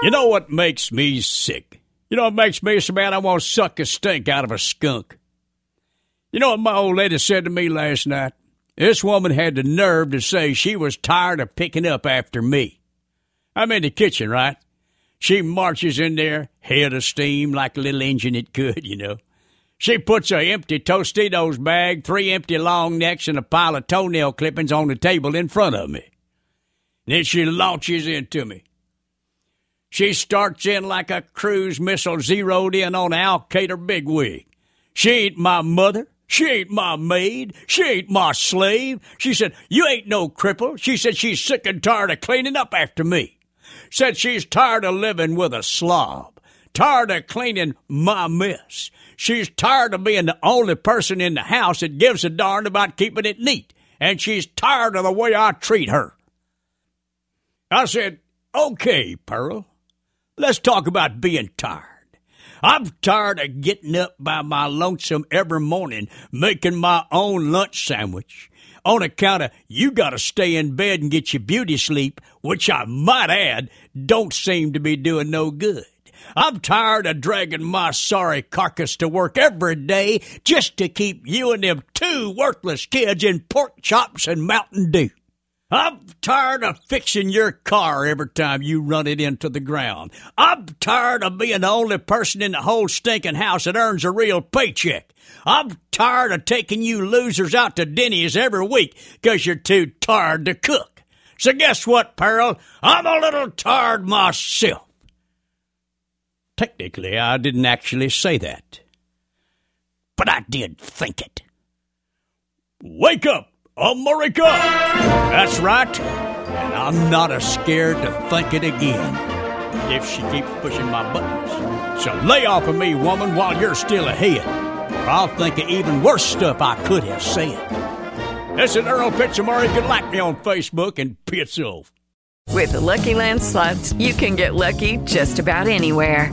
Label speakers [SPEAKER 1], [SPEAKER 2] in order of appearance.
[SPEAKER 1] You know what makes me sick? You know what makes me so bad I want to suck a stink out of a skunk? You know what my old lady said to me last night? This woman had the nerve to say she was tired of picking up after me. I'm in the kitchen, right? She marches in there, head of steam like a little engine it could, you know. She puts a empty Tostitos bag, three empty long necks, and a pile of toenail clippings on the table in front of me. Then she launches into me. She starts in like a cruise missile zeroed in on Al Qaeda bigwig. She ain't my mother. She ain't my maid. She ain't my slave. She said, You ain't no cripple. She said she's sick and tired of cleaning up after me. Said she's tired of living with a slob. Tired of cleaning my mess. She's tired of being the only person in the house that gives a darn about keeping it neat. And she's tired of the way I treat her. I said, Okay, Pearl. Let's talk about being tired. I'm tired of getting up by my lonesome every morning making my own lunch sandwich on account of you got to stay in bed and get your beauty sleep, which I might add don't seem to be doing no good. I'm tired of dragging my sorry carcass to work every day just to keep you and them two worthless kids in pork chops and Mountain Dew. I'm tired of fixing your car every time you run it into the ground. I'm tired of being the only person in the whole stinking house that earns a real paycheck. I'm tired of taking you losers out to Denny's every week because you're too tired to cook. So guess what, Pearl? I'm a little tired myself. Technically, I didn't actually say that. But I did think it. Wake up! America! That's right. And I'm not a scared to think it again if she keeps pushing my buttons. So lay off of me, woman, while you're still ahead. Or I'll think of even worse stuff I could have said. This is Earl Pitsamar. You can like me on Facebook and off.
[SPEAKER 2] With the Lucky Land slots, you can get lucky just about anywhere.